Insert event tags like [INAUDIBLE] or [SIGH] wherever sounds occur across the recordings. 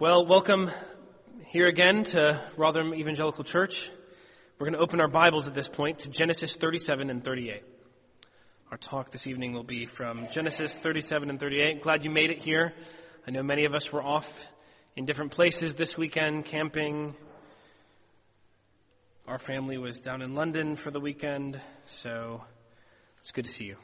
Well, welcome here again to Rotherham Evangelical Church. We're going to open our Bibles at this point to Genesis 37 and 38. Our talk this evening will be from Genesis 37 and 38. Glad you made it here. I know many of us were off in different places this weekend, camping. Our family was down in London for the weekend, so it's good to see you.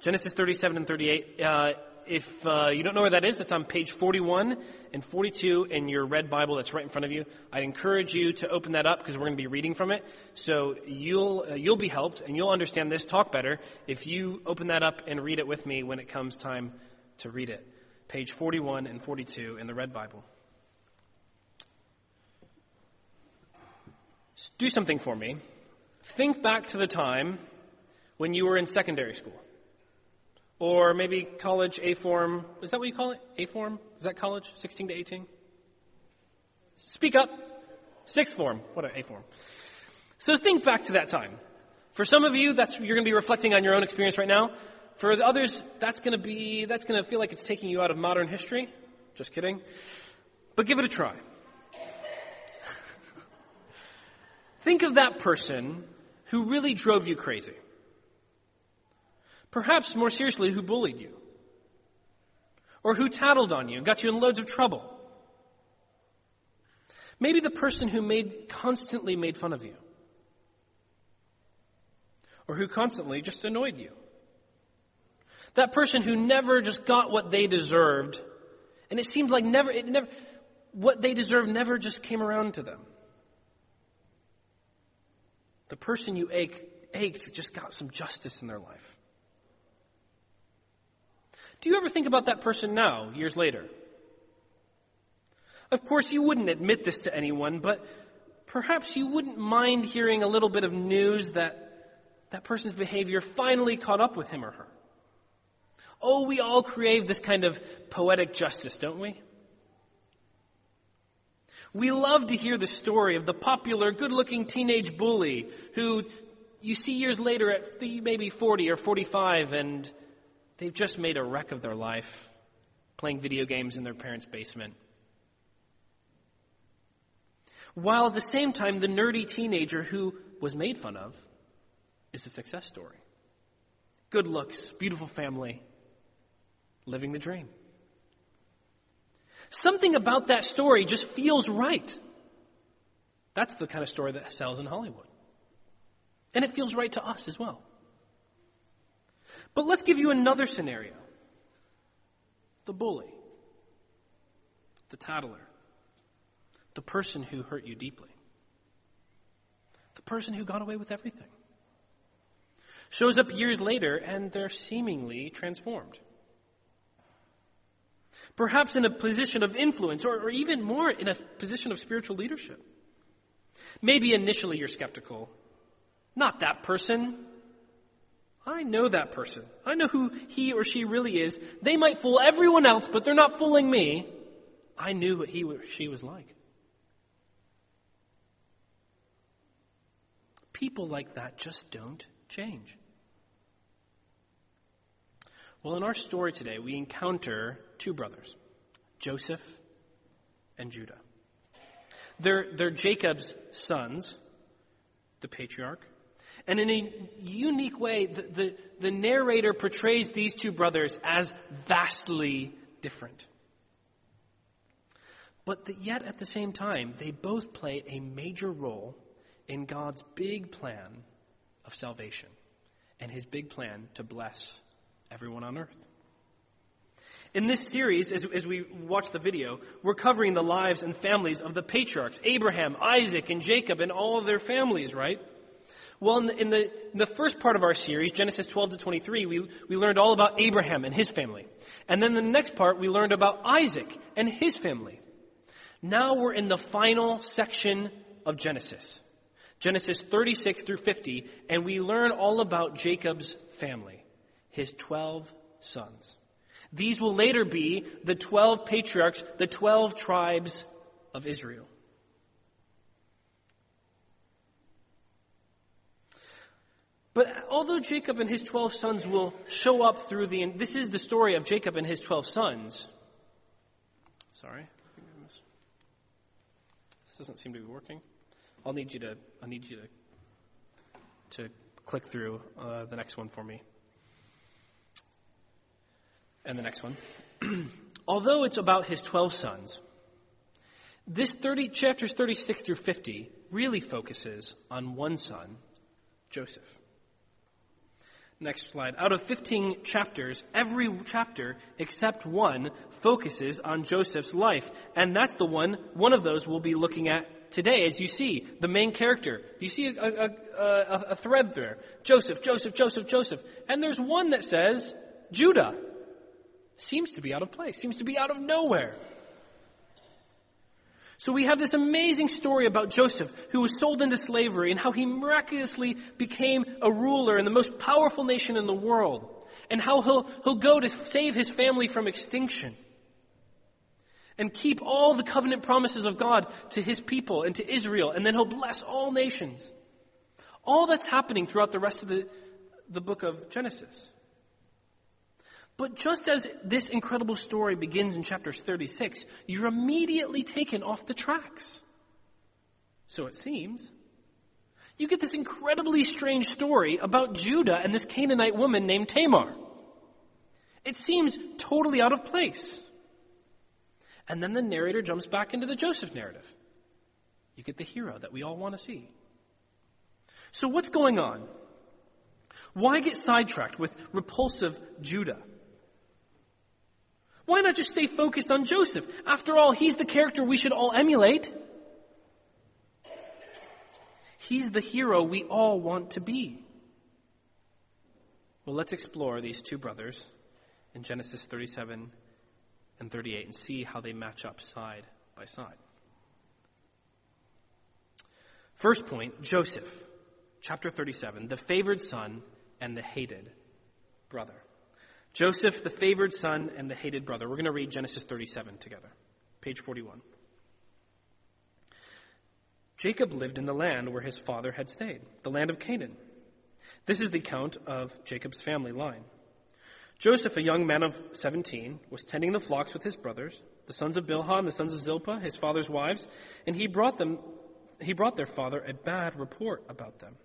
Genesis 37 and 38. Uh, if uh, you don't know where that is, it's on page 41 and 42 in your red Bible that's right in front of you. I'd encourage you to open that up because we're going to be reading from it. So you'll uh, you'll be helped and you'll understand this talk better if you open that up and read it with me when it comes time to read it. Page 41 and 42 in the red Bible. Do something for me. Think back to the time when you were in secondary school. Or maybe college A form. Is that what you call it? A form? Is that college? 16 to 18? Speak up. Sixth form. What a form. So think back to that time. For some of you, that's, you're going to be reflecting on your own experience right now. For the others, that's going to be, that's going to feel like it's taking you out of modern history. Just kidding. But give it a try. [LAUGHS] Think of that person who really drove you crazy. Perhaps more seriously, who bullied you. Or who tattled on you and got you in loads of trouble. Maybe the person who made, constantly made fun of you. Or who constantly just annoyed you. That person who never just got what they deserved, and it seemed like never, it never, what they deserved never just came around to them. The person you ached, ached just got some justice in their life. Do you ever think about that person now, years later? Of course, you wouldn't admit this to anyone, but perhaps you wouldn't mind hearing a little bit of news that that person's behavior finally caught up with him or her. Oh, we all crave this kind of poetic justice, don't we? We love to hear the story of the popular, good looking teenage bully who you see years later at maybe 40 or 45 and They've just made a wreck of their life playing video games in their parents' basement. While at the same time, the nerdy teenager who was made fun of is a success story. Good looks, beautiful family, living the dream. Something about that story just feels right. That's the kind of story that sells in Hollywood. And it feels right to us as well. But let's give you another scenario the bully, the tattler, the person who hurt you deeply, the person who got away with everything. Shows up years later and they're seemingly transformed. Perhaps in a position of influence, or, or even more in a position of spiritual leadership. Maybe initially you're skeptical. Not that person. I know that person. I know who he or she really is. They might fool everyone else, but they're not fooling me. I knew what he or she was like. People like that just don't change. Well, in our story today, we encounter two brothers, Joseph and Judah. They're, they're Jacob's sons, the patriarch. And in a unique way, the, the, the, narrator portrays these two brothers as vastly different. But yet at the same time, they both play a major role in God's big plan of salvation and his big plan to bless everyone on earth. In this series, as, as, we watch the video, we're covering the lives and families of the patriarchs, Abraham, Isaac, and Jacob, and all of their families, right? Well, in the, in the, in the first part of our series, Genesis 12 to 23, we, we learned all about Abraham and his family. And then the next part, we learned about Isaac and his family. Now we're in the final section of Genesis. Genesis 36 through 50, and we learn all about Jacob's family, his 12 sons. These will later be the 12 patriarchs, the 12 tribes of Israel. But although Jacob and his 12 sons will show up through the, this is the story of Jacob and his 12 sons. Sorry. This doesn't seem to be working. I'll need you to, I need you to, to click through uh, the next one for me. And the next one. [CLEARS THROAT] although it's about his 12 sons, this 30, chapters 36 through 50 really focuses on one son, Joseph. Next slide. Out of 15 chapters, every chapter except one focuses on Joseph's life. And that's the one, one of those we'll be looking at today as you see the main character. You see a, a, a, a thread there. Joseph, Joseph, Joseph, Joseph. And there's one that says Judah. Seems to be out of place. Seems to be out of nowhere. So we have this amazing story about Joseph who was sold into slavery and how he miraculously became a ruler in the most powerful nation in the world and how he'll, he'll go to save his family from extinction and keep all the covenant promises of God to his people and to Israel and then he'll bless all nations. All that's happening throughout the rest of the, the book of Genesis. But just as this incredible story begins in chapters 36, you're immediately taken off the tracks. So it seems. You get this incredibly strange story about Judah and this Canaanite woman named Tamar. It seems totally out of place. And then the narrator jumps back into the Joseph narrative. You get the hero that we all want to see. So what's going on? Why get sidetracked with repulsive Judah? Why not just stay focused on Joseph? After all, he's the character we should all emulate. He's the hero we all want to be. Well, let's explore these two brothers in Genesis 37 and 38 and see how they match up side by side. First point Joseph, chapter 37, the favored son and the hated brother. Joseph, the favored son and the hated brother. We're going to read Genesis 37 together, page 41. Jacob lived in the land where his father had stayed, the land of Canaan. This is the account of Jacob's family line. Joseph, a young man of 17, was tending the flocks with his brothers, the sons of Bilhah and the sons of Zilpah, his father's wives, and he brought them he brought their father a bad report about them.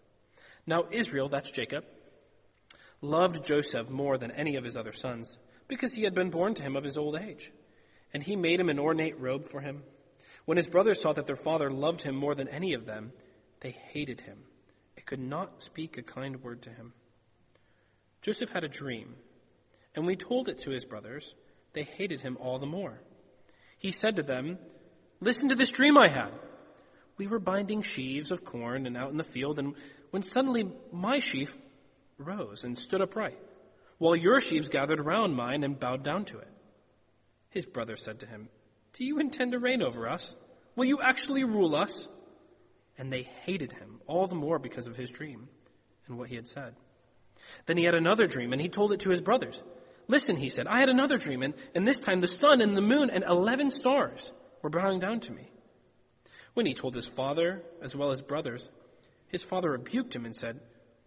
Now Israel, that's Jacob, loved Joseph more than any of his other sons, because he had been born to him of his old age. And he made him an ornate robe for him. When his brothers saw that their father loved him more than any of them, they hated him and could not speak a kind word to him. Joseph had a dream, and when he told it to his brothers, they hated him all the more. He said to them, Listen to this dream I had. We were binding sheaves of corn and out in the field, and when suddenly my sheaf rose and stood upright, while your sheaves gathered around mine and bowed down to it. His brother said to him, Do you intend to reign over us? Will you actually rule us? And they hated him all the more because of his dream and what he had said. Then he had another dream, and he told it to his brothers. Listen, he said, I had another dream, and, and this time the sun and the moon and eleven stars were bowing down to me. When he told his father as well as brothers, his father rebuked him and said,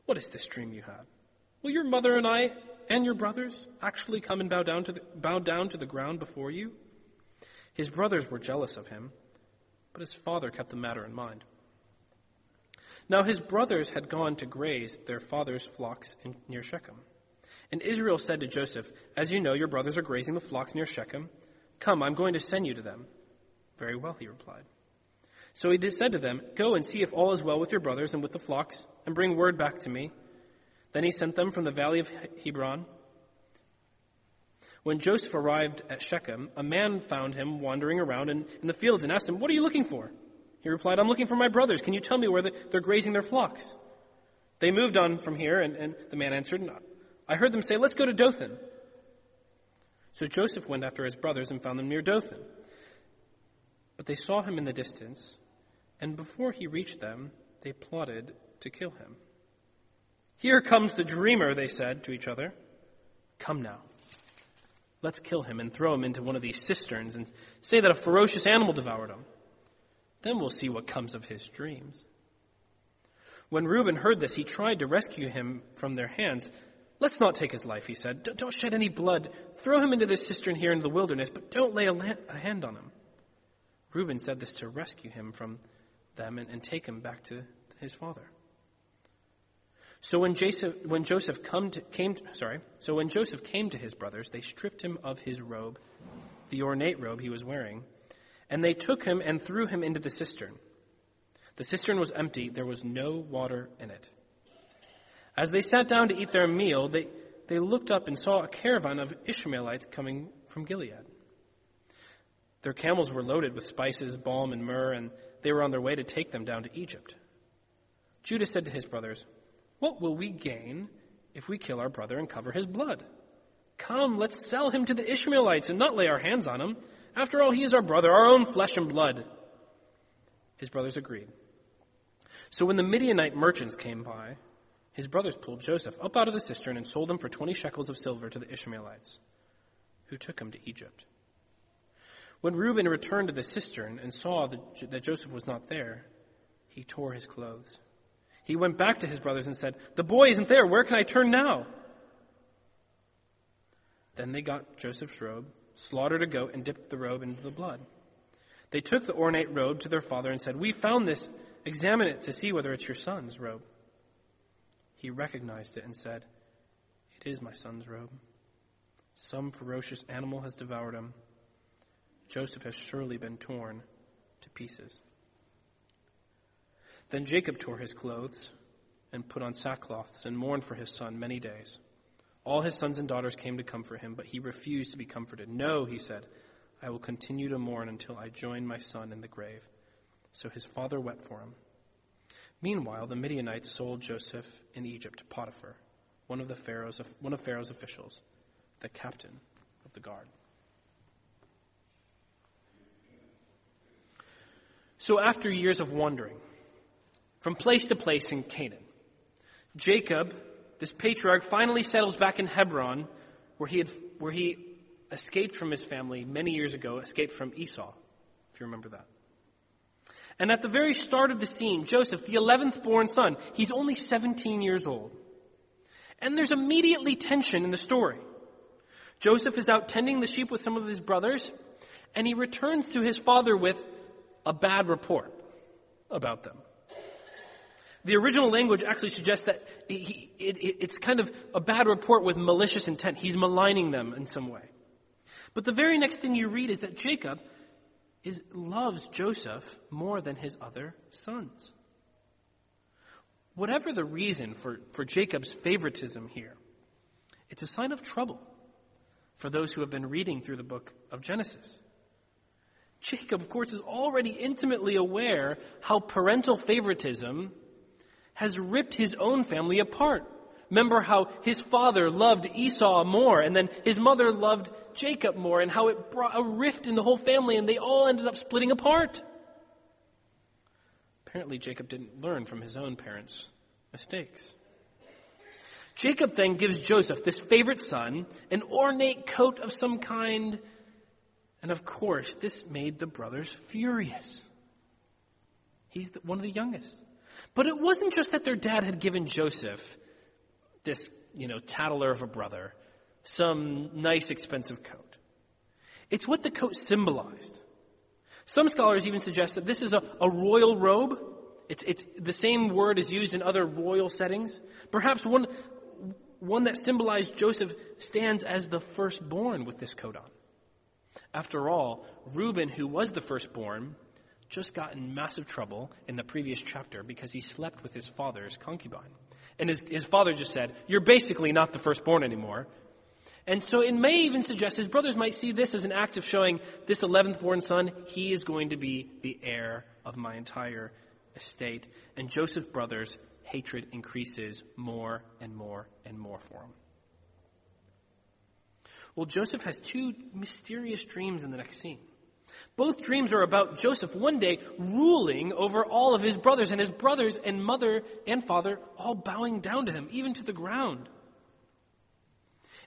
what is this dream you had? Will your mother and I and your brothers actually come and bow down to the, bow down to the ground before you? His brothers were jealous of him, but his father kept the matter in mind. Now his brothers had gone to graze their father's flocks in, near Shechem. And Israel said to Joseph, As you know, your brothers are grazing the flocks near Shechem. Come, I'm going to send you to them. Very well, he replied. So he said to them, Go and see if all is well with your brothers and with the flocks, and bring word back to me. Then he sent them from the valley of Hebron. When Joseph arrived at Shechem, a man found him wandering around in, in the fields and asked him, What are you looking for? He replied, I'm looking for my brothers. Can you tell me where they're grazing their flocks? They moved on from here, and, and the man answered, I heard them say, Let's go to Dothan. So Joseph went after his brothers and found them near Dothan. But they saw him in the distance and before he reached them, they plotted to kill him. Here comes the dreamer, they said to each other. Come now. Let's kill him and throw him into one of these cisterns and say that a ferocious animal devoured him. Then we'll see what comes of his dreams. When Reuben heard this, he tried to rescue him from their hands. Let's not take his life, he said. Don't shed any blood. Throw him into this cistern here in the wilderness, but don't lay a, hand on him. Reuben said this to rescue him from them and, take him back to his father. So when Joseph, when Joseph to, came, to, sorry, so when Joseph came to his brothers, they stripped him of his robe, the ornate robe he was wearing, and they took him and threw him into the cistern. The cistern was empty; there was no water in it. As they sat down to eat their meal, they, they looked up and saw a caravan of Ishmaelites coming from Gilead. Their camels were loaded with spices, balm, and myrrh, and they were on their way to take them down to Egypt. Judah said to his brothers, What will we gain if we kill our brother and cover his blood? Come, let's sell him to the Ishmaelites and not lay our hands on him. After all, he is our brother, our own flesh and blood. His brothers agreed. So when the Midianite merchants came by, his brothers pulled Joseph up out of the cistern and sold him for 20 shekels of silver to the Ishmaelites, who took him to Egypt. When Reuben returned to the cistern and saw that Joseph was not there, he tore his clothes. He went back to his brothers and said, The boy isn't there. Where can I turn now? Then they got Joseph's robe, slaughtered a goat, and dipped the robe into the blood. They took the ornate robe to their father and said, We found this. Examine it to see whether it's your son's robe. He recognized it and said, It is my son's robe. Some ferocious animal has devoured him. Joseph has surely been torn to pieces. Then Jacob tore his clothes and put on sackcloths and mourned for his son many days. All his sons and daughters came to comfort him, but he refused to be comforted. No, he said, I will continue to mourn until I join my son in the grave. So his father wept for him. Meanwhile, the Midianites sold Joseph in Egypt to Potiphar, one of, the Pharaoh's, one of Pharaoh's officials, the captain of the guard. So after years of wandering, from place to place in Canaan, Jacob, this patriarch, finally settles back in Hebron, where he, had, where he escaped from his family many years ago, escaped from Esau, if you remember that. And at the very start of the scene, Joseph, the 11th born son, he's only 17 years old. And there's immediately tension in the story. Joseph is out tending the sheep with some of his brothers, and he returns to his father with a bad report about them. The original language actually suggests that he, it, it, it's kind of a bad report with malicious intent. He's maligning them in some way. But the very next thing you read is that Jacob is, loves Joseph more than his other sons. Whatever the reason for, for Jacob's favoritism here, it's a sign of trouble for those who have been reading through the book of Genesis. Jacob, of course, is already intimately aware how parental favoritism has ripped his own family apart. Remember how his father loved Esau more, and then his mother loved Jacob more, and how it brought a rift in the whole family, and they all ended up splitting apart. Apparently, Jacob didn't learn from his own parents' mistakes. Jacob then gives Joseph, this favorite son, an ornate coat of some kind, and of course, this made the brothers furious. He's one of the youngest. But it wasn't just that their dad had given Joseph this, you know, tattler of a brother, some nice expensive coat. It's what the coat symbolized. Some scholars even suggest that this is a, a royal robe. It's, it's, the same word is used in other royal settings. Perhaps one, one that symbolized Joseph stands as the firstborn with this coat on. After all, Reuben, who was the firstborn, just got in massive trouble in the previous chapter because he slept with his father's concubine. And his, his father just said, You're basically not the firstborn anymore. And so it may even suggest his brothers might see this as an act of showing this 11th born son, he is going to be the heir of my entire estate. And Joseph's brothers' hatred increases more and more and more for him. Well, Joseph has two mysterious dreams in the next scene. Both dreams are about Joseph one day ruling over all of his brothers, and his brothers and mother and father all bowing down to him, even to the ground.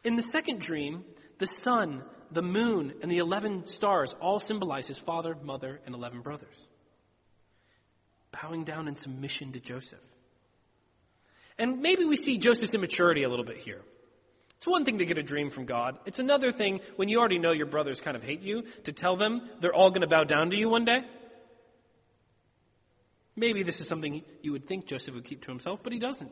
In the second dream, the sun, the moon, and the eleven stars all symbolize his father, mother, and eleven brothers, bowing down in submission to Joseph. And maybe we see Joseph's immaturity a little bit here. It's one thing to get a dream from God. It's another thing when you already know your brothers kind of hate you to tell them they're all going to bow down to you one day. Maybe this is something you would think Joseph would keep to himself, but he doesn't.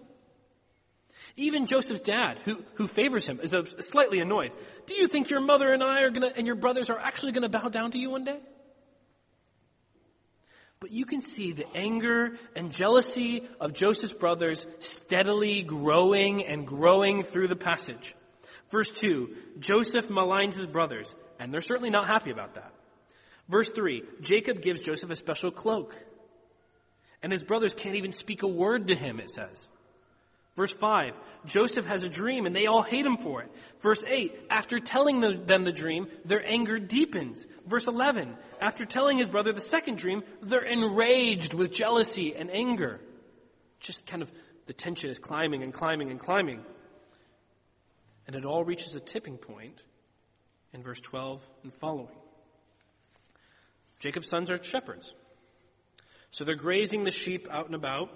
Even Joseph's dad, who, who favors him, is slightly annoyed. Do you think your mother and I are gonna, and your brothers are actually gonna bow down to you one day? But you can see the anger and jealousy of Joseph's brothers steadily growing and growing through the passage. Verse 2, Joseph maligns his brothers, and they're certainly not happy about that. Verse 3, Jacob gives Joseph a special cloak. And his brothers can't even speak a word to him, it says. Verse 5, Joseph has a dream and they all hate him for it. Verse 8, after telling them the dream, their anger deepens. Verse 11, after telling his brother the second dream, they're enraged with jealousy and anger. Just kind of the tension is climbing and climbing and climbing. And it all reaches a tipping point in verse 12 and following. Jacob's sons are shepherds. So they're grazing the sheep out and about,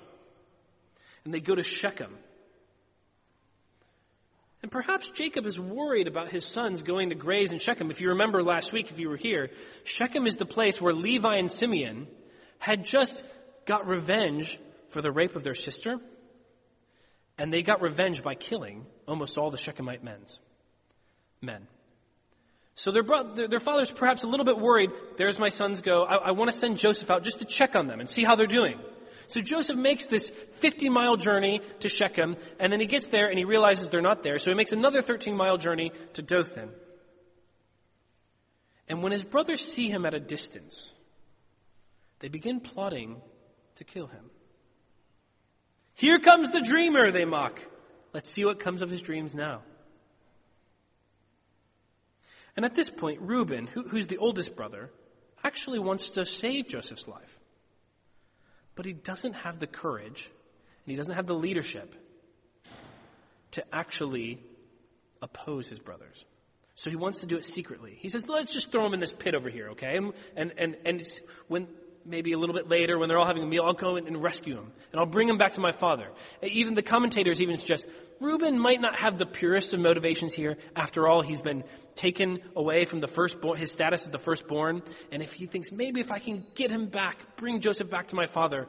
and they go to Shechem. And perhaps Jacob is worried about his sons going to graze in Shechem. If you remember last week, if you were here, Shechem is the place where Levi and Simeon had just got revenge for the rape of their sister. And they got revenge by killing almost all the Shechemite men's men. So their, bro- their father's perhaps a little bit worried. There's my sons go. I, I want to send Joseph out just to check on them and see how they're doing. So Joseph makes this 50 mile journey to Shechem, and then he gets there and he realizes they're not there, so he makes another 13 mile journey to Dothan. And when his brothers see him at a distance, they begin plotting to kill him. Here comes the dreamer, they mock. Let's see what comes of his dreams now. And at this point, Reuben, who, who's the oldest brother, actually wants to save Joseph's life. But he doesn't have the courage, and he doesn't have the leadership to actually oppose his brothers. So he wants to do it secretly. He says, let's just throw him in this pit over here, okay? And, and, and, when, maybe a little bit later when they're all having a meal, I'll go and rescue him. And I'll bring him back to my father. Even the commentators even suggest Reuben might not have the purest of motivations here. After all, he's been taken away from the firstborn, his status as the firstborn. And if he thinks maybe if I can get him back, bring Joseph back to my father,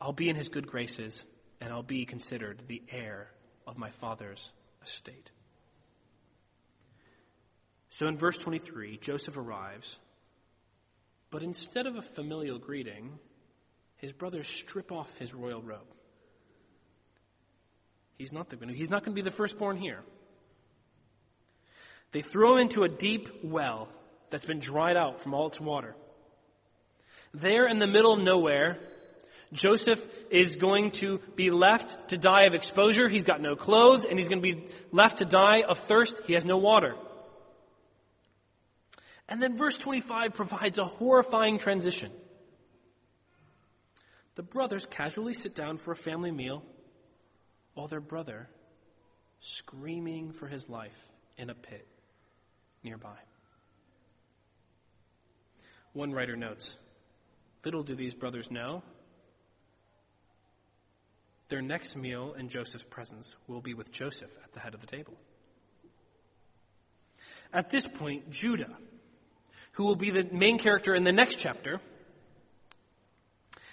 I'll be in his good graces and I'll be considered the heir of my father's estate. So in verse 23, Joseph arrives but instead of a familial greeting, his brothers strip off his royal robe. He's not, the, he's not going to be the firstborn here. They throw him into a deep well that's been dried out from all its water. There in the middle of nowhere, Joseph is going to be left to die of exposure. He's got no clothes, and he's going to be left to die of thirst. He has no water. And then verse 25 provides a horrifying transition. The brothers casually sit down for a family meal while their brother screaming for his life in a pit nearby. One writer notes Little do these brothers know, their next meal in Joseph's presence will be with Joseph at the head of the table. At this point, Judah, who will be the main character in the next chapter,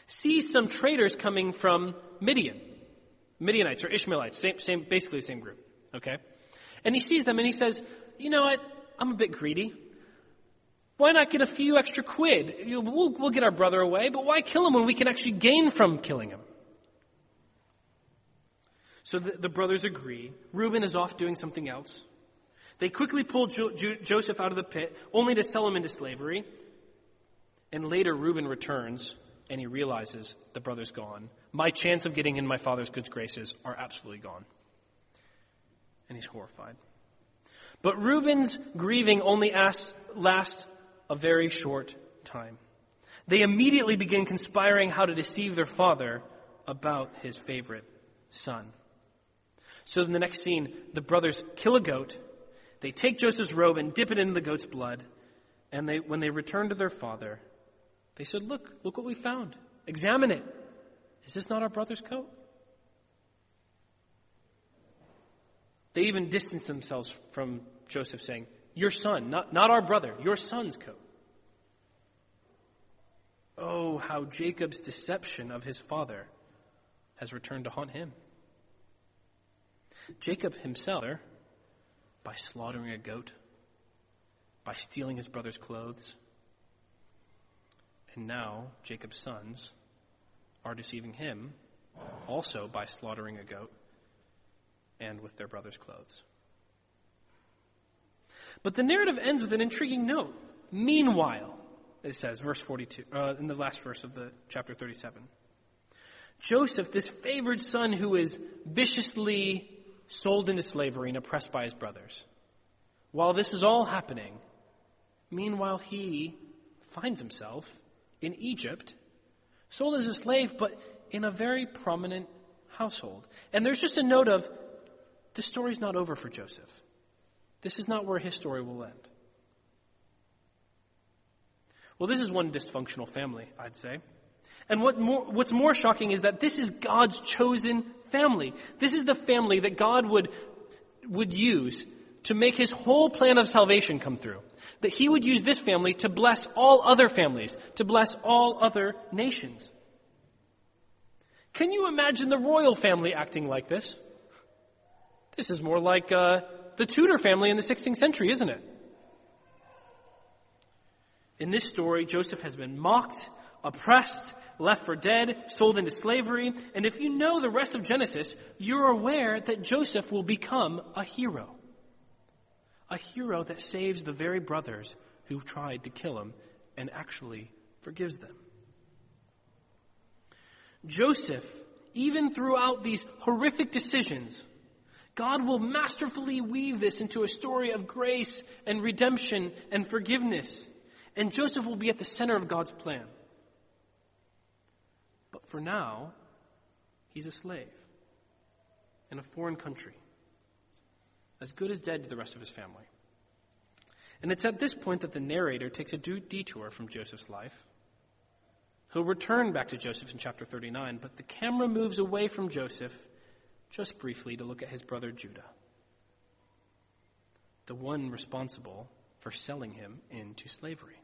sees some traders coming from Midian. Midianites or Ishmaelites, same, same, basically the same group. Okay? And he sees them and he says, you know what? I'm a bit greedy. Why not get a few extra quid? We'll, we'll get our brother away, but why kill him when we can actually gain from killing him? So the, the brothers agree. Reuben is off doing something else. They quickly pull jo- jo- Joseph out of the pit, only to sell him into slavery. And later, Reuben returns and he realizes the brother's gone. My chance of getting in my father's good graces are absolutely gone. And he's horrified. But Reuben's grieving only lasts a very short time. They immediately begin conspiring how to deceive their father about his favorite son. So in the next scene, the brothers kill a goat they take Joseph's robe and dip it in the goat's blood. And they, when they return to their father, they said, Look, look what we found. Examine it. Is this not our brother's coat? They even distanced themselves from Joseph, saying, Your son, not, not our brother, your son's coat. Oh, how Jacob's deception of his father has returned to haunt him. Jacob himself, by slaughtering a goat, by stealing his brother's clothes, and now Jacob's sons are deceiving him also by slaughtering a goat and with their brother's clothes. But the narrative ends with an intriguing note. Meanwhile, it says, verse 42, uh, in the last verse of the chapter 37. Joseph, this favored son who is viciously sold into slavery and oppressed by his brothers, while this is all happening, meanwhile he finds himself in Egypt, sold as a slave, but in a very prominent household. And there's just a note of the story's not over for Joseph. This is not where his story will end. Well, this is one dysfunctional family, I'd say. And what more, what's more shocking is that this is God's chosen family. This is the family that God would, would use to make his whole plan of salvation come through. That he would use this family to bless all other families, to bless all other nations. Can you imagine the royal family acting like this? This is more like uh, the Tudor family in the 16th century, isn't it? In this story, Joseph has been mocked, oppressed, left for dead, sold into slavery, and if you know the rest of Genesis, you're aware that Joseph will become a hero. A hero that saves the very brothers who tried to kill him and actually forgives them. Joseph, even throughout these horrific decisions, God will masterfully weave this into a story of grace and redemption and forgiveness. And Joseph will be at the center of God's plan. But for now, he's a slave in a foreign country, as good as dead to the rest of his family. And it's at this point that the narrator takes a detour from Joseph's life. He'll return back to Joseph in chapter 39, but the camera moves away from Joseph just briefly to look at his brother Judah, the one responsible for selling him into slavery.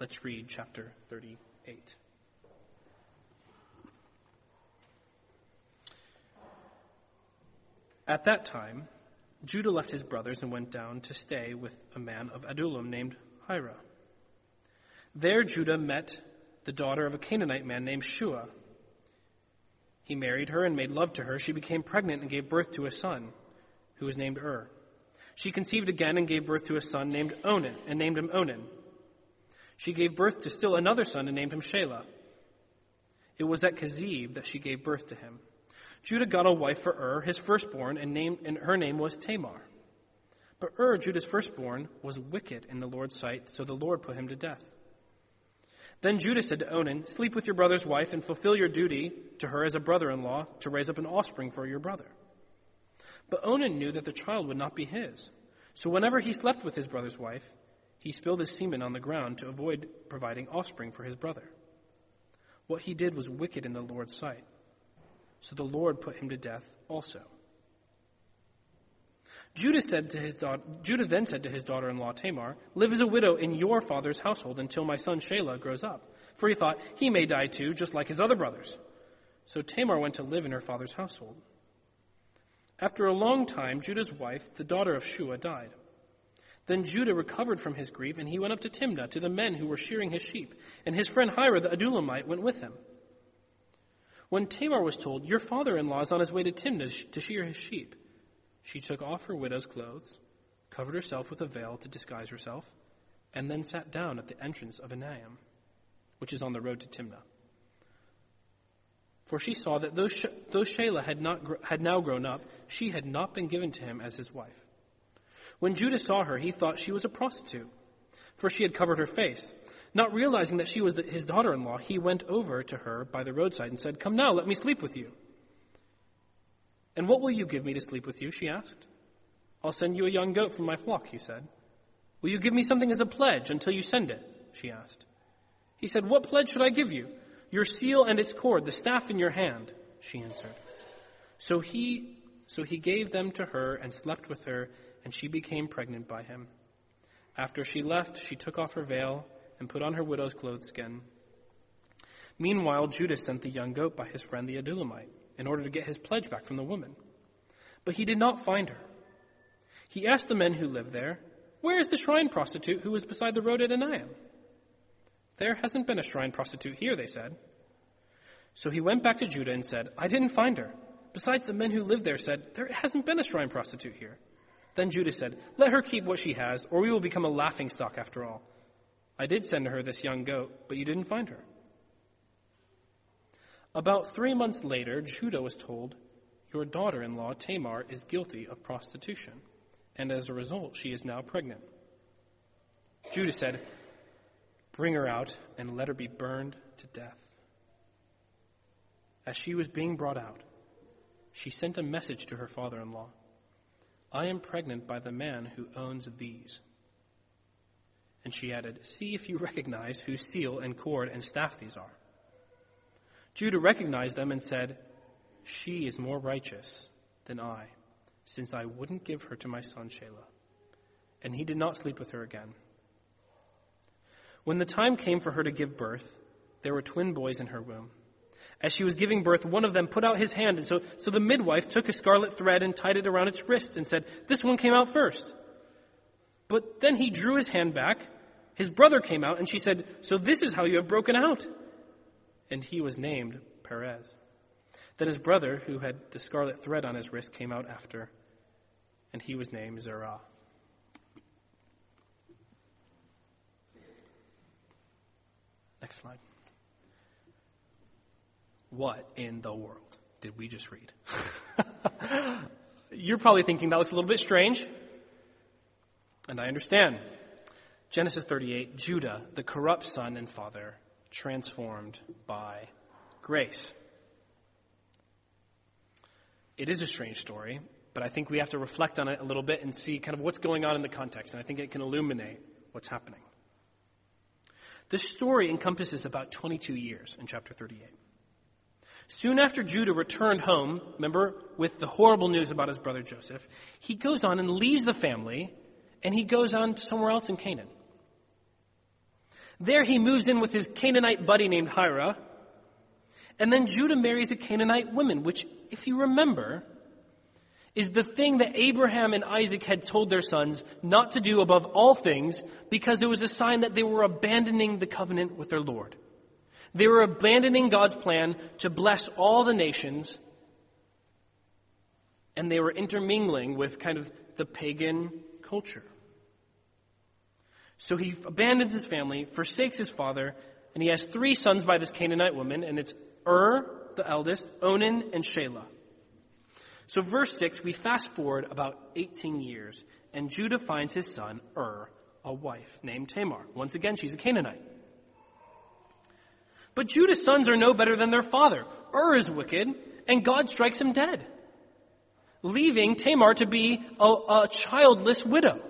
Let's read chapter 38. At that time, Judah left his brothers and went down to stay with a man of Adullam named Hira. There Judah met the daughter of a Canaanite man named Shua. He married her and made love to her. She became pregnant and gave birth to a son, who was named Ur. She conceived again and gave birth to a son named Onan, and named him Onan. She gave birth to still another son and named him Shelah. It was at Kezib that she gave birth to him. Judah got a wife for Ur, his firstborn, and, named, and her name was Tamar. But Ur, Judah's firstborn, was wicked in the Lord's sight, so the Lord put him to death. Then Judah said to Onan, Sleep with your brother's wife and fulfill your duty to her as a brother in law to raise up an offspring for your brother. But Onan knew that the child would not be his. So whenever he slept with his brother's wife, he spilled his semen on the ground to avoid providing offspring for his brother. What he did was wicked in the Lord's sight. So the Lord put him to death also. Judah said to his daughter, Judah then said to his daughter-in-law Tamar, "Live as a widow in your father's household until my son Shelah grows up." For he thought he may die too, just like his other brothers. So Tamar went to live in her father's household. After a long time, Judah's wife, the daughter of Shua, died. Then Judah recovered from his grief, and he went up to Timnah to the men who were shearing his sheep, and his friend Hira the Adullamite went with him. When Tamar was told, Your father in law is on his way to Timnah to shear his sheep, she took off her widow's clothes, covered herself with a veil to disguise herself, and then sat down at the entrance of Enaim, which is on the road to Timnah. For she saw that though, though Shelah had, not, had now grown up, she had not been given to him as his wife. When Judah saw her, he thought she was a prostitute, for she had covered her face. Not realizing that she was his daughter in law, he went over to her by the roadside and said, Come now, let me sleep with you. And what will you give me to sleep with you? she asked. I'll send you a young goat from my flock, he said. Will you give me something as a pledge until you send it? she asked. He said, What pledge should I give you? Your seal and its cord, the staff in your hand, she answered. So he So he gave them to her and slept with her, and she became pregnant by him. After she left, she took off her veil and put on her widow's clothes again. Meanwhile, Judah sent the young goat by his friend the Adullamite in order to get his pledge back from the woman. But he did not find her. He asked the men who lived there, Where is the shrine prostitute who was beside the road at Enaim? There hasn't been a shrine prostitute here, they said. So he went back to Judah and said, I didn't find her. Besides, the men who lived there said, There hasn't been a shrine prostitute here. Then Judah said, Let her keep what she has, or we will become a laughing stock after all. I did send her this young goat, but you didn't find her. About three months later, Judah was told, Your daughter in law, Tamar, is guilty of prostitution, and as a result, she is now pregnant. Judah said, Bring her out and let her be burned to death. As she was being brought out, she sent a message to her father in law I am pregnant by the man who owns these. And she added, See if you recognize whose seal and cord and staff these are. Judah recognized them and said, She is more righteous than I, since I wouldn't give her to my son Shelah. And he did not sleep with her again. When the time came for her to give birth, there were twin boys in her womb. As she was giving birth, one of them put out his hand, and so, so the midwife took a scarlet thread and tied it around its wrist and said, This one came out first. But then he drew his hand back. His brother came out, and she said, So this is how you have broken out. And he was named Perez. Then his brother, who had the scarlet thread on his wrist, came out after, and he was named Zerah. Next slide. What in the world did we just read? [LAUGHS] You're probably thinking that looks a little bit strange. And I understand. Genesis 38, Judah, the corrupt son and father, transformed by grace. It is a strange story, but I think we have to reflect on it a little bit and see kind of what's going on in the context, and I think it can illuminate what's happening. This story encompasses about 22 years in chapter 38. Soon after Judah returned home, remember, with the horrible news about his brother Joseph, he goes on and leaves the family and he goes on somewhere else in Canaan. There he moves in with his Canaanite buddy named Hira, and then Judah marries a Canaanite woman, which, if you remember, is the thing that Abraham and Isaac had told their sons not to do above all things because it was a sign that they were abandoning the covenant with their Lord. They were abandoning God's plan to bless all the nations, and they were intermingling with kind of the pagan culture. So he abandons his family, forsakes his father, and he has three sons by this Canaanite woman, and it's Ur, the eldest, Onan, and Shelah. So verse 6, we fast forward about 18 years, and Judah finds his son, Ur, a wife named Tamar. Once again, she's a Canaanite. But Judah's sons are no better than their father. Ur is wicked, and God strikes him dead, leaving Tamar to be a, a childless widow.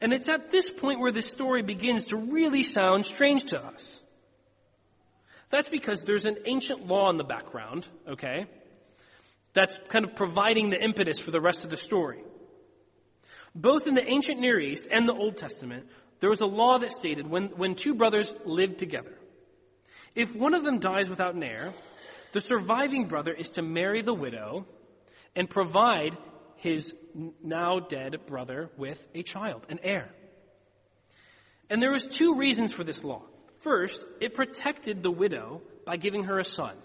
And it's at this point where this story begins to really sound strange to us. That's because there's an ancient law in the background, okay? That's kind of providing the impetus for the rest of the story. Both in the ancient Near East and the Old Testament, there was a law that stated when, when two brothers lived together, if one of them dies without an heir, the surviving brother is to marry the widow and provide his now dead brother with a child, an heir. And there was two reasons for this law. First, it protected the widow by giving her a son,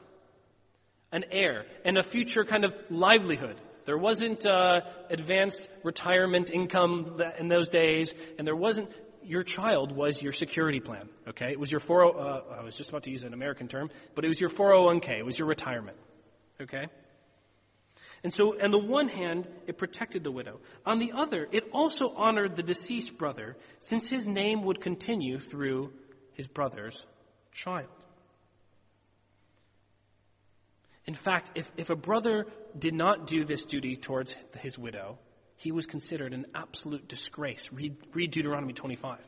an heir, and a future kind of livelihood. There wasn't uh, advanced retirement income in those days, and there wasn't your child was your security plan, okay? It was your 40, uh, I was just about to use an American term, but it was your 401k, it was your retirement, okay? And so, on the one hand, it protected the widow. On the other, it also honored the deceased brother, since his name would continue through his brother's child. In fact, if, if a brother did not do this duty towards his widow, he was considered an absolute disgrace. Read, read Deuteronomy 25.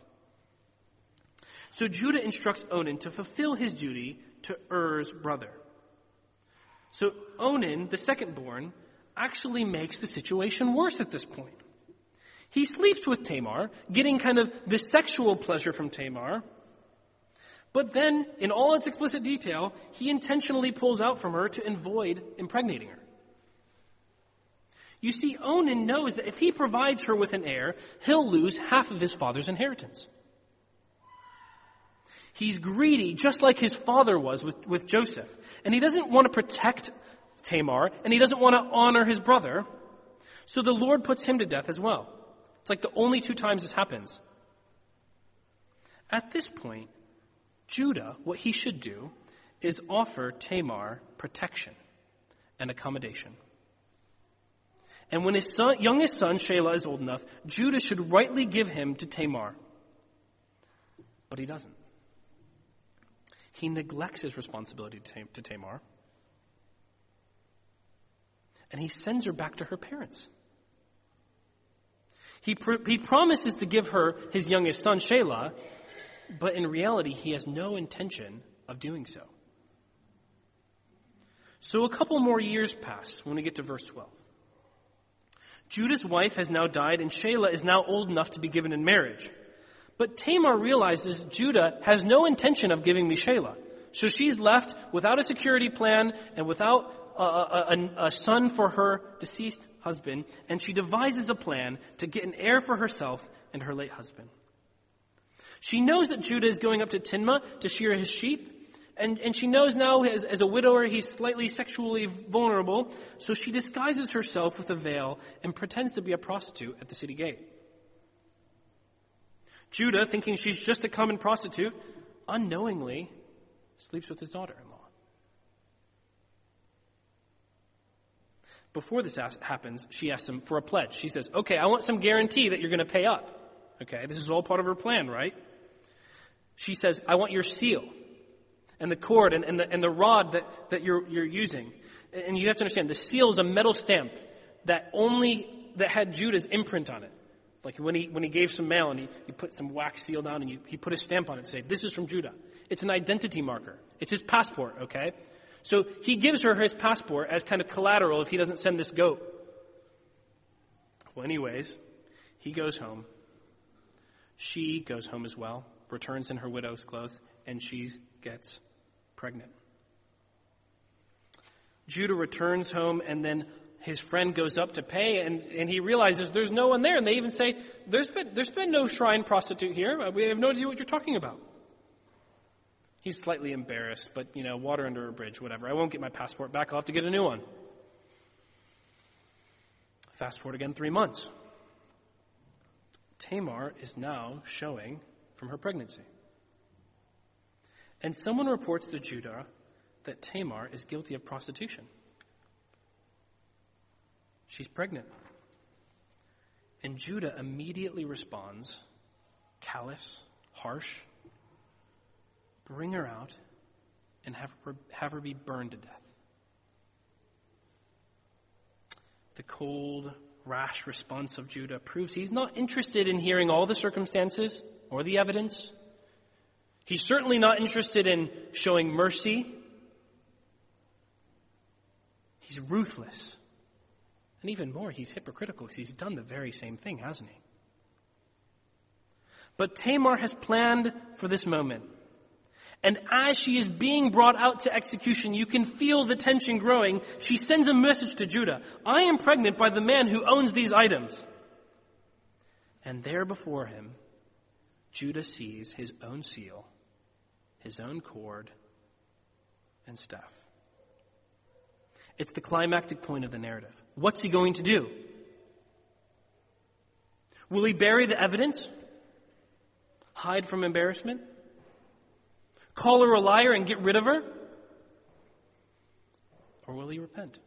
So Judah instructs Onan to fulfill his duty to Er's brother. So Onan, the second born, actually makes the situation worse at this point. He sleeps with Tamar, getting kind of the sexual pleasure from Tamar. But then, in all its explicit detail, he intentionally pulls out from her to avoid impregnating her. You see, Onan knows that if he provides her with an heir, he'll lose half of his father's inheritance. He's greedy, just like his father was with, with Joseph. And he doesn't want to protect Tamar, and he doesn't want to honor his brother. So the Lord puts him to death as well. It's like the only two times this happens. At this point, Judah, what he should do is offer Tamar protection and accommodation. And when his son, youngest son, Shelah, is old enough, Judah should rightly give him to Tamar. But he doesn't. He neglects his responsibility to Tamar. And he sends her back to her parents. He, pr- he promises to give her his youngest son, Shelah, but in reality, he has no intention of doing so. So a couple more years pass when we get to verse 12. Judah's wife has now died, and Shelah is now old enough to be given in marriage. But Tamar realizes Judah has no intention of giving me Shelah. So she's left without a security plan and without a, a, a, son for her deceased husband, and she devises a plan to get an heir for herself and her late husband. She knows that Judah is going up to Timnah to shear his sheep, and, and she knows now as, as a widower he's slightly sexually vulnerable, so she disguises herself with a veil and pretends to be a prostitute at the city gate. Judah, thinking she's just a common prostitute, unknowingly sleeps with his daughter in law. Before this happens, she asks him for a pledge. She says, Okay, I want some guarantee that you're going to pay up. Okay, this is all part of her plan, right? She says, I want your seal and the cord and, and, the, and the rod that, that you're, you're using. And you have to understand, the seal is a metal stamp that only, that had Judah's imprint on it. Like when he, when he gave some mail and he, he put some wax seal down and he, he put a stamp on it and say, this is from Judah. It's an identity marker. It's his passport, okay? So he gives her his passport as kind of collateral if he doesn't send this goat. Well, anyways, he goes home. She goes home as well, returns in her widow's clothes, and she gets pregnant. Judah returns home, and then his friend goes up to pay, and, and he realizes there's no one there. And they even say, there's been, there's been no shrine prostitute here. Uh, we have no idea what you're talking about. He's slightly embarrassed, but, you know, water under a bridge, whatever. I won't get my passport back. I'll have to get a new one. Fast forward again three months. Tamar is now showing from her pregnancy. And someone reports to Judah that Tamar is guilty of prostitution. She's pregnant. And Judah immediately responds callous, harsh, bring her out and have her, have her be burned to death. The cold, rash response of Judah proves he's not interested in hearing all the circumstances or the evidence. He's certainly not interested in showing mercy. He's ruthless. And even more, he's hypocritical because he's done the very same thing, hasn't he? But Tamar has planned for this moment. And as she is being brought out to execution, you can feel the tension growing. She sends a message to Judah. I am pregnant by the man who owns these items. And there before him, Judah sees his own seal, his own cord, and staff. It's the climactic point of the narrative. What's he going to do? Will he bury the evidence? Hide from embarrassment? Call her a liar and get rid of her? Or will he repent?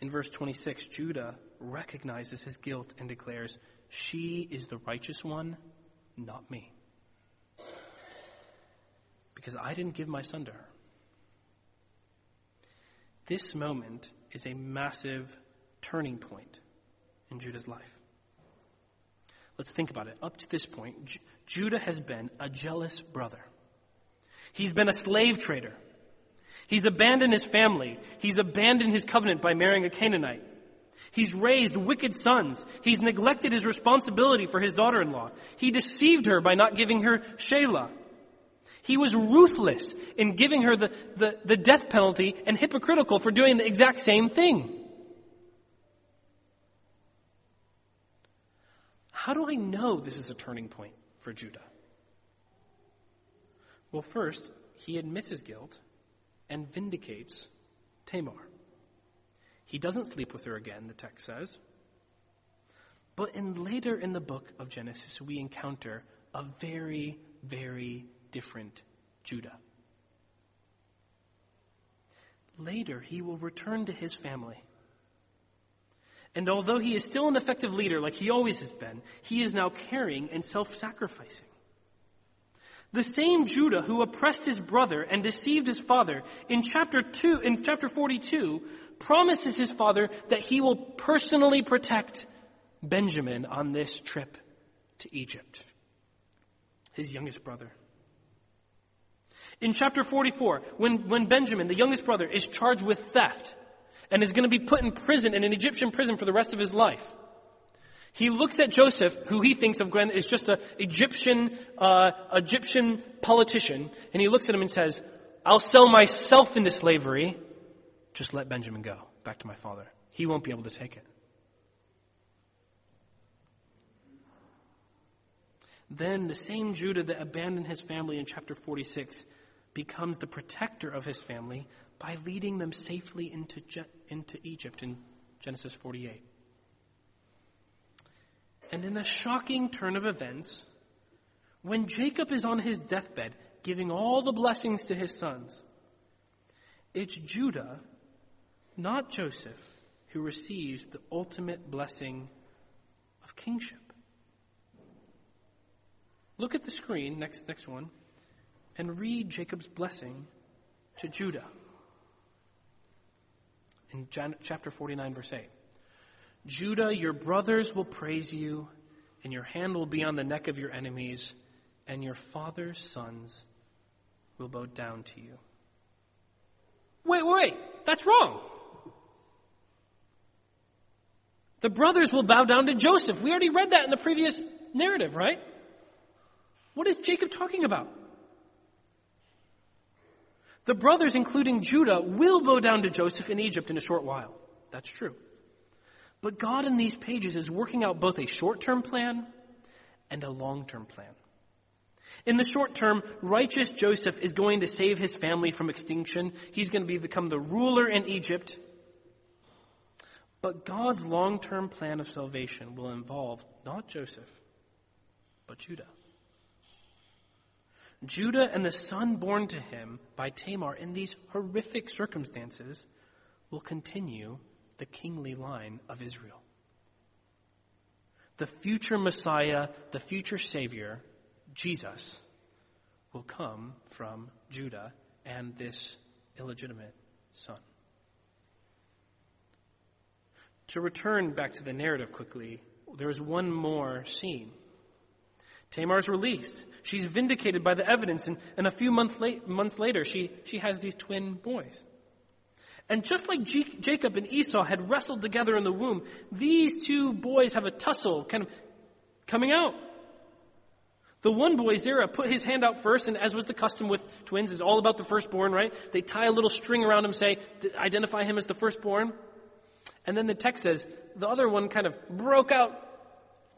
In verse 26, Judah recognizes his guilt and declares, She is the righteous one, not me. Because I didn't give my son to her. This moment is a massive turning point in Judah's life. Let's think about it. Up to this point, J- Judah has been a jealous brother. He's been a slave trader. He's abandoned his family. He's abandoned his covenant by marrying a Canaanite. He's raised wicked sons. He's neglected his responsibility for his daughter-in-law. He deceived her by not giving her Shelah. He was ruthless in giving her the, the, the death penalty and hypocritical for doing the exact same thing. How do I know this is a turning point for Judah? Well, first, he admits his guilt and vindicates Tamar. He doesn't sleep with her again, the text says. But in later in the book of Genesis, we encounter a very, very different Judah. Later, he will return to his family. And although he is still an effective leader like he always has been, he is now caring and self-sacrificing. The same Judah who oppressed his brother and deceived his father in chapter 2, in chapter 42, promises his father that he will personally protect Benjamin on this trip to Egypt. His youngest brother. In chapter 44, when, when Benjamin, the youngest brother, is charged with theft and is going to be put in prison, in an Egyptian prison for the rest of his life, he looks at Joseph, who he thinks of is just an Egyptian, uh, Egyptian politician, and he looks at him and says, I'll sell myself into slavery. Just let Benjamin go back to my father. He won't be able to take it. Then the same Judah that abandoned his family in chapter 46 becomes the protector of his family by leading them safely into, into Egypt in Genesis 48. And in a shocking turn of events, when Jacob is on his deathbed, giving all the blessings to his sons, it's Judah, not Joseph, who receives the ultimate blessing of kingship. Look at the screen, next, next one, and read Jacob's blessing to Judah in chapter 49, verse 8. Judah, your brothers will praise you, and your hand will be on the neck of your enemies, and your father's sons will bow down to you. Wait, wait, that's wrong. The brothers will bow down to Joseph. We already read that in the previous narrative, right? What is Jacob talking about? The brothers, including Judah, will bow down to Joseph in Egypt in a short while. That's true. But God in these pages is working out both a short-term plan and a long-term plan. In the short term, righteous Joseph is going to save his family from extinction. He's going to become the ruler in Egypt. But God's long-term plan of salvation will involve not Joseph, but Judah. Judah and the son born to him by Tamar in these horrific circumstances will continue the kingly line of Israel. The future Messiah, the future Savior, Jesus, will come from Judah and this illegitimate son. To return back to the narrative quickly, there's one more scene. Tamar's released. She's vindicated by the evidence, and, and a few month late, months later, she, she has these twin boys. And just like G- Jacob and Esau had wrestled together in the womb, these two boys have a tussle kind of coming out. The one boy, Zerah, put his hand out first, and as was the custom with twins, is all about the firstborn, right? They tie a little string around him, say, identify him as the firstborn. And then the text says, the other one kind of broke out,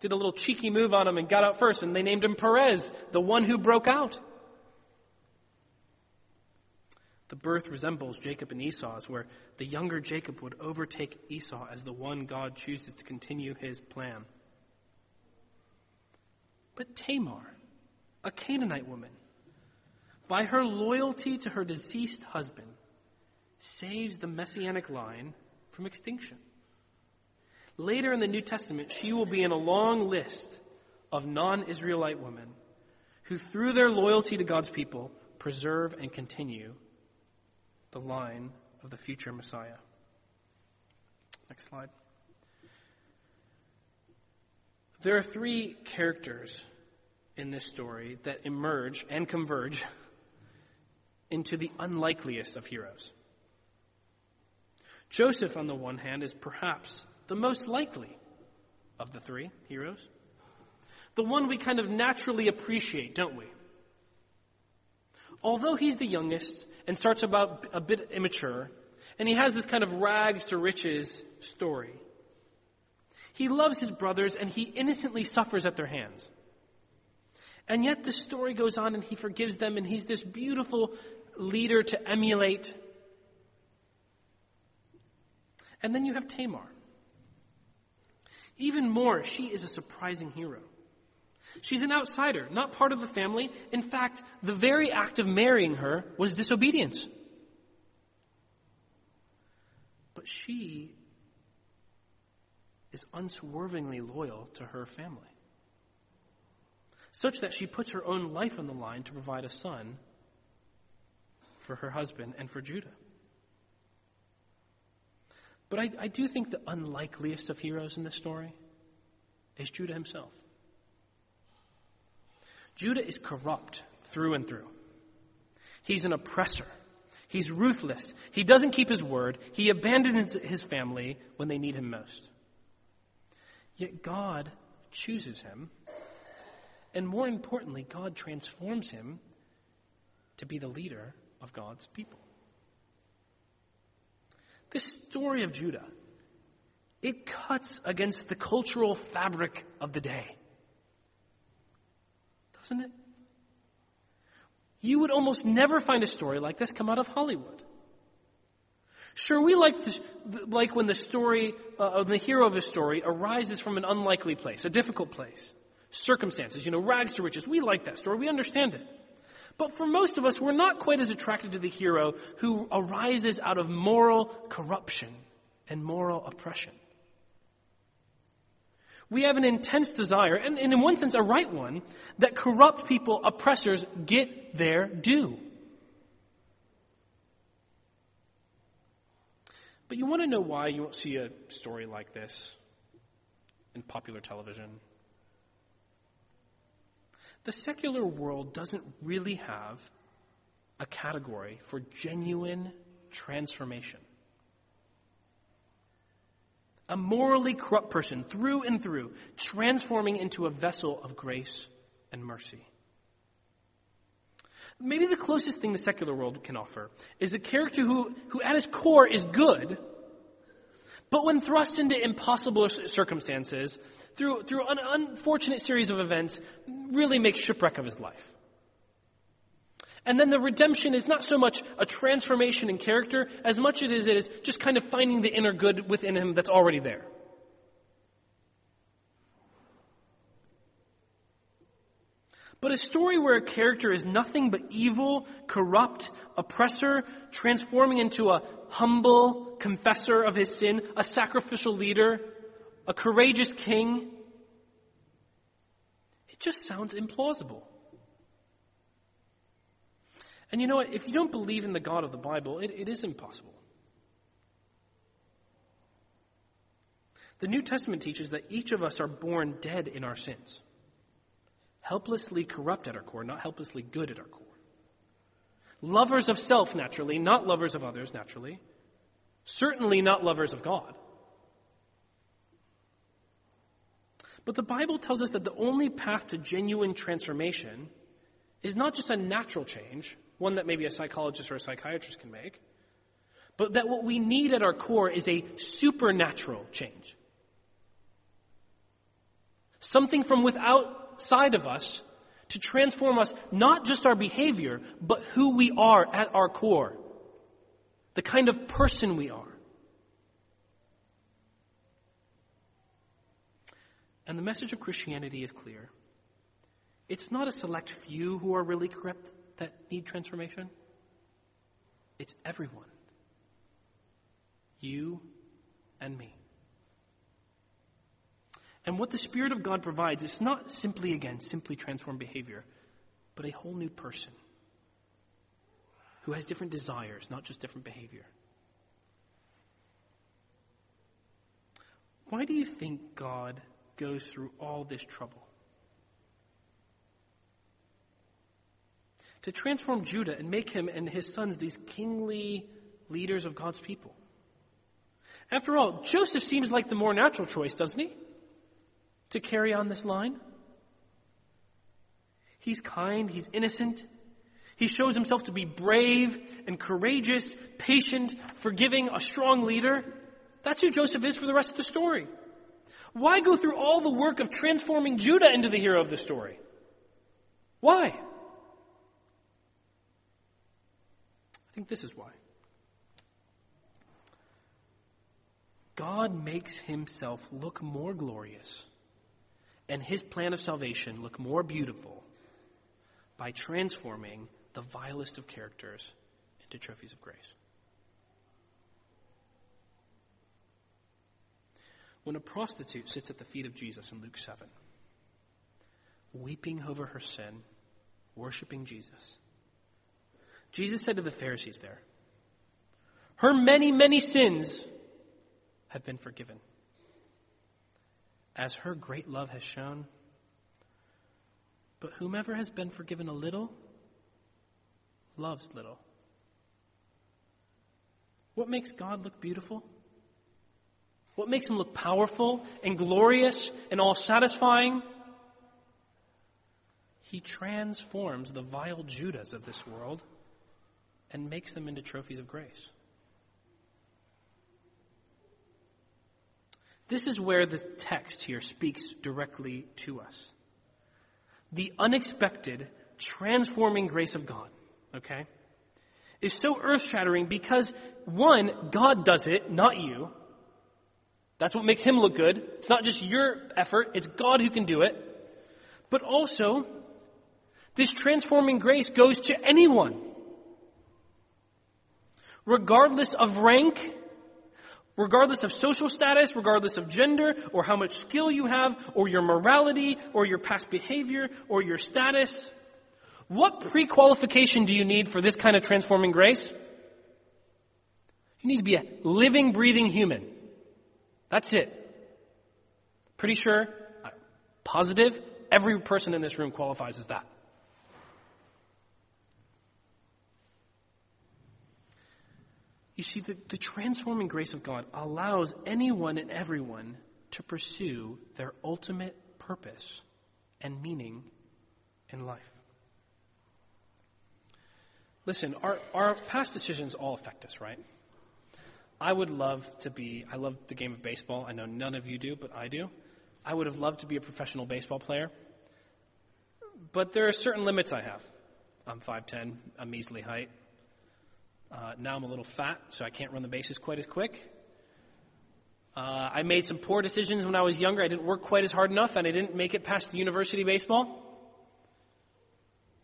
did a little cheeky move on him and got out first, and they named him Perez, the one who broke out. The birth resembles Jacob and Esau's, where the younger Jacob would overtake Esau as the one God chooses to continue his plan. But Tamar, a Canaanite woman, by her loyalty to her deceased husband, saves the messianic line from extinction. Later in the New Testament, she will be in a long list of non Israelite women who, through their loyalty to God's people, preserve and continue the line of the future Messiah. Next slide. There are three characters in this story that emerge and converge [LAUGHS] into the unlikeliest of heroes. Joseph, on the one hand, is perhaps the most likely of the three heroes. The one we kind of naturally appreciate, don't we? Although he's the youngest and starts about a bit immature, and he has this kind of rags to riches story, he loves his brothers and he innocently suffers at their hands. And yet the story goes on and he forgives them and he's this beautiful leader to emulate. And then you have Tamar. Even more, she is a surprising hero. She's an outsider, not part of the family. In fact, the very act of marrying her was disobedience. But she is unswervingly loyal to her family, such that she puts her own life on the line to provide a son for her husband and for Judah. But I, I do think the unlikeliest of heroes in this story is Judah himself. Judah is corrupt through and through. He's an oppressor. He's ruthless. He doesn't keep his word. He abandons his family when they need him most. Yet God chooses him. And more importantly, God transforms him to be the leader of God's people. This story of Judah, it cuts against the cultural fabric of the day. Doesn't it? You would almost never find a story like this come out of Hollywood. Sure, we like like when the story uh, the hero of a story arises from an unlikely place, a difficult place, circumstances, you know, rags to riches. We like that story. We understand it. But for most of us, we're not quite as attracted to the hero who arises out of moral corruption and moral oppression. We have an intense desire, and, in one sense a right one, that corrupt people, oppressors, get their due. But you want to know why you won't see a story like this in popular television? The secular world doesn't really have a category for genuine transformation. A morally corrupt person through and through, transforming into a vessel of grace and mercy. Maybe the closest thing the secular world can offer is a character who, who at his core is good, but when thrust into impossible circumstances, through, through an unfortunate series of events, really makes shipwreck of his life. And then the redemption is not so much a transformation in character as much as it is just kind of finding the inner good within him that's already there. But a story where a character is nothing but evil, corrupt, oppressor, transforming into a humble confessor of his sin, a sacrificial leader, a courageous king, it just sounds implausible. And you know what? If you don't believe in the God of the Bible, it, it is impossible. The New Testament teaches that each of us are born dead in our sins helplessly corrupt at our core, not helplessly good at our core. Lovers of self, naturally, not lovers of others, naturally. Certainly not lovers of God. But the Bible tells us that the only path to genuine transformation is not just a natural change, one that maybe a psychologist or a psychiatrist can make, but that what we need at our core is a supernatural change. Something from without side of us to transform us, not just our behavior, but who we are at our core. The kind of person we are. And the message of Christianity is clear. It's not a select few who are really corrupt that need transformation. It's everyone. You and me. And what the Spirit of God provides is not simply, again, simply transformed behavior, but a whole new person who has different desires, not just different behavior. Why do you think God goes through all this trouble? to transform Judah and make him and his sons these kingly leaders of God's people. After all, Joseph seems like the more natural choice, doesn't he? To carry on this line. He's kind, he's innocent. He shows himself to be brave and courageous, patient, forgiving, a strong leader. That's who Joseph is for the rest of the story. Why go through all the work of transforming Judah into the hero of the story? Why? I think this is why. God makes himself look more glorious and his plan of salvation look more beautiful by transforming the vilest of characters into trophies of grace. When a prostitute sits at the feet of Jesus in Luke 7, weeping over her sin, worshiping Jesus, Jesus said to the Pharisees there, Her many, many sins have been forgiven. As her great love has shown, but whomever has been forgiven a little loves little. What makes God look beautiful? What makes him look powerful and glorious and all satisfying? He transforms the vile Judas of this world and makes them into trophies of grace. This is where the text here speaks directly to us. The unexpected, transforming grace of God, okay, is so earth shattering because, one, God does it, not you. That's what makes him look good. It's not just your effort, it's God who can do it. But also, this transforming grace goes to anyone. Regardless of rank, regardless of social status, regardless of gender, or how much skill you have, or your morality, or your past behavior, or your status. What pre-qualification do you need for this kind of transforming grace? You need to be a living, breathing human. That's it. Pretty sure, uh, positive, every person in this room qualifies as that. You see, the, the transforming grace of God allows anyone and everyone to pursue their ultimate purpose and meaning in life. Listen, our, our past decisions all affect us, right? I would love to be, I love the game of baseball. I know none of you do, but I do. I would have loved to be a professional baseball player. But there are certain limits I have. I'm 5'10, a measly height. Uh, now I'm a little fat, so I can't run the bases quite as quick. Uh, I made some poor decisions when I was younger. I didn't work quite as hard enough, and I didn't make it past the university baseball.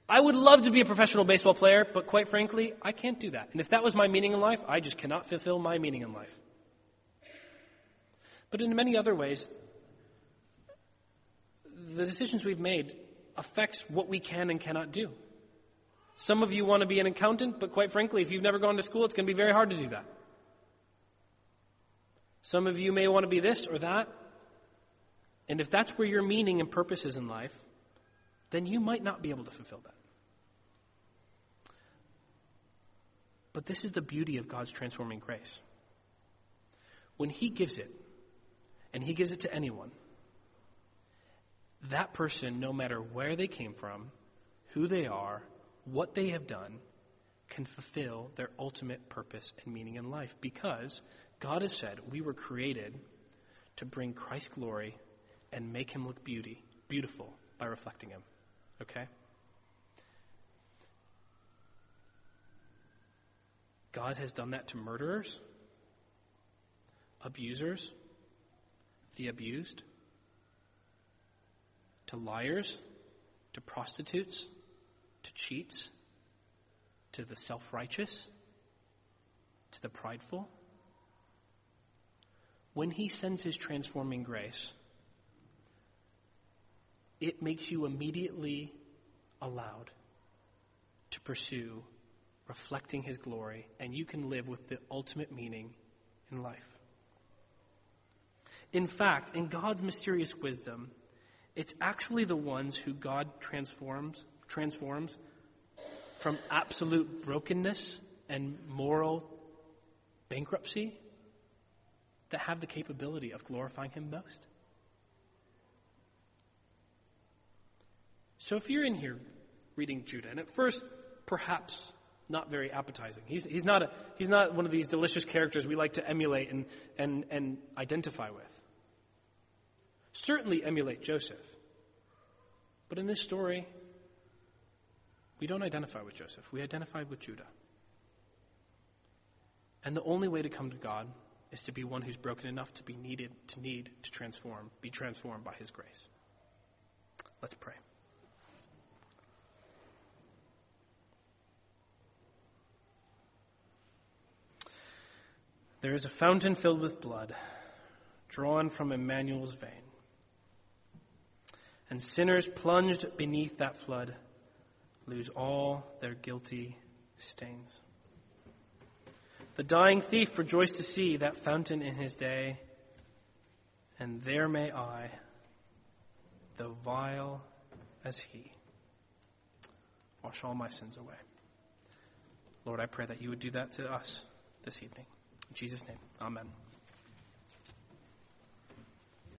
I would love to be a professional baseball player, but quite frankly, I can't do that. And if that was my meaning in life, I just cannot fulfill my meaning in life. But in many other ways, the decisions we've made affects what we can and cannot do. Some of you want to be an accountant, but quite frankly, if you've never gone to school, it's going to be very hard to do that. Some of you may want to be this or that. And if that's where your meaning and purpose is in life, then you might not be able to fulfill that. But this is the beauty of God's transforming grace. When He gives it, and He gives it to anyone, that person, no matter where they came from, who they are, what they have done, can fulfill their ultimate purpose and meaning in life because God has said we were created to bring Christ glory and make him look beauty, beautiful by reflecting him. Okay? God has done that to murderers, abusers, the abused, to liars, to prostitutes, to cheats, to the self righteous, to the prideful. When He sends His transforming grace, it makes you immediately allowed to pursue reflecting His glory, and you can live with the ultimate meaning in life. In fact, in God's mysterious wisdom, it's actually the ones who God transforms, transforms from absolute brokenness and moral bankruptcy that have the capability of glorifying Him most. So if you're in here reading Judah, and at first, perhaps not very appetizing. He's, he's, not a, he's not one of these delicious characters we like to emulate and, and, and identify with. Certainly emulate Joseph. But in this story, we don't identify with Joseph. We identify with Judah. And the only way to come to God is to be one who's broken enough to be needed, to need to transform, be transformed by his grace. Let's pray. There is a fountain filled with blood, drawn from Emmanuel's vein. And sinners plunged beneath that flood lose all their guilty stains. The dying thief rejoiced to see that fountain in his day, and there may I, though vile as he, wash all my sins away. Lord, I pray that you would do that to us this evening. In Jesus' name, amen.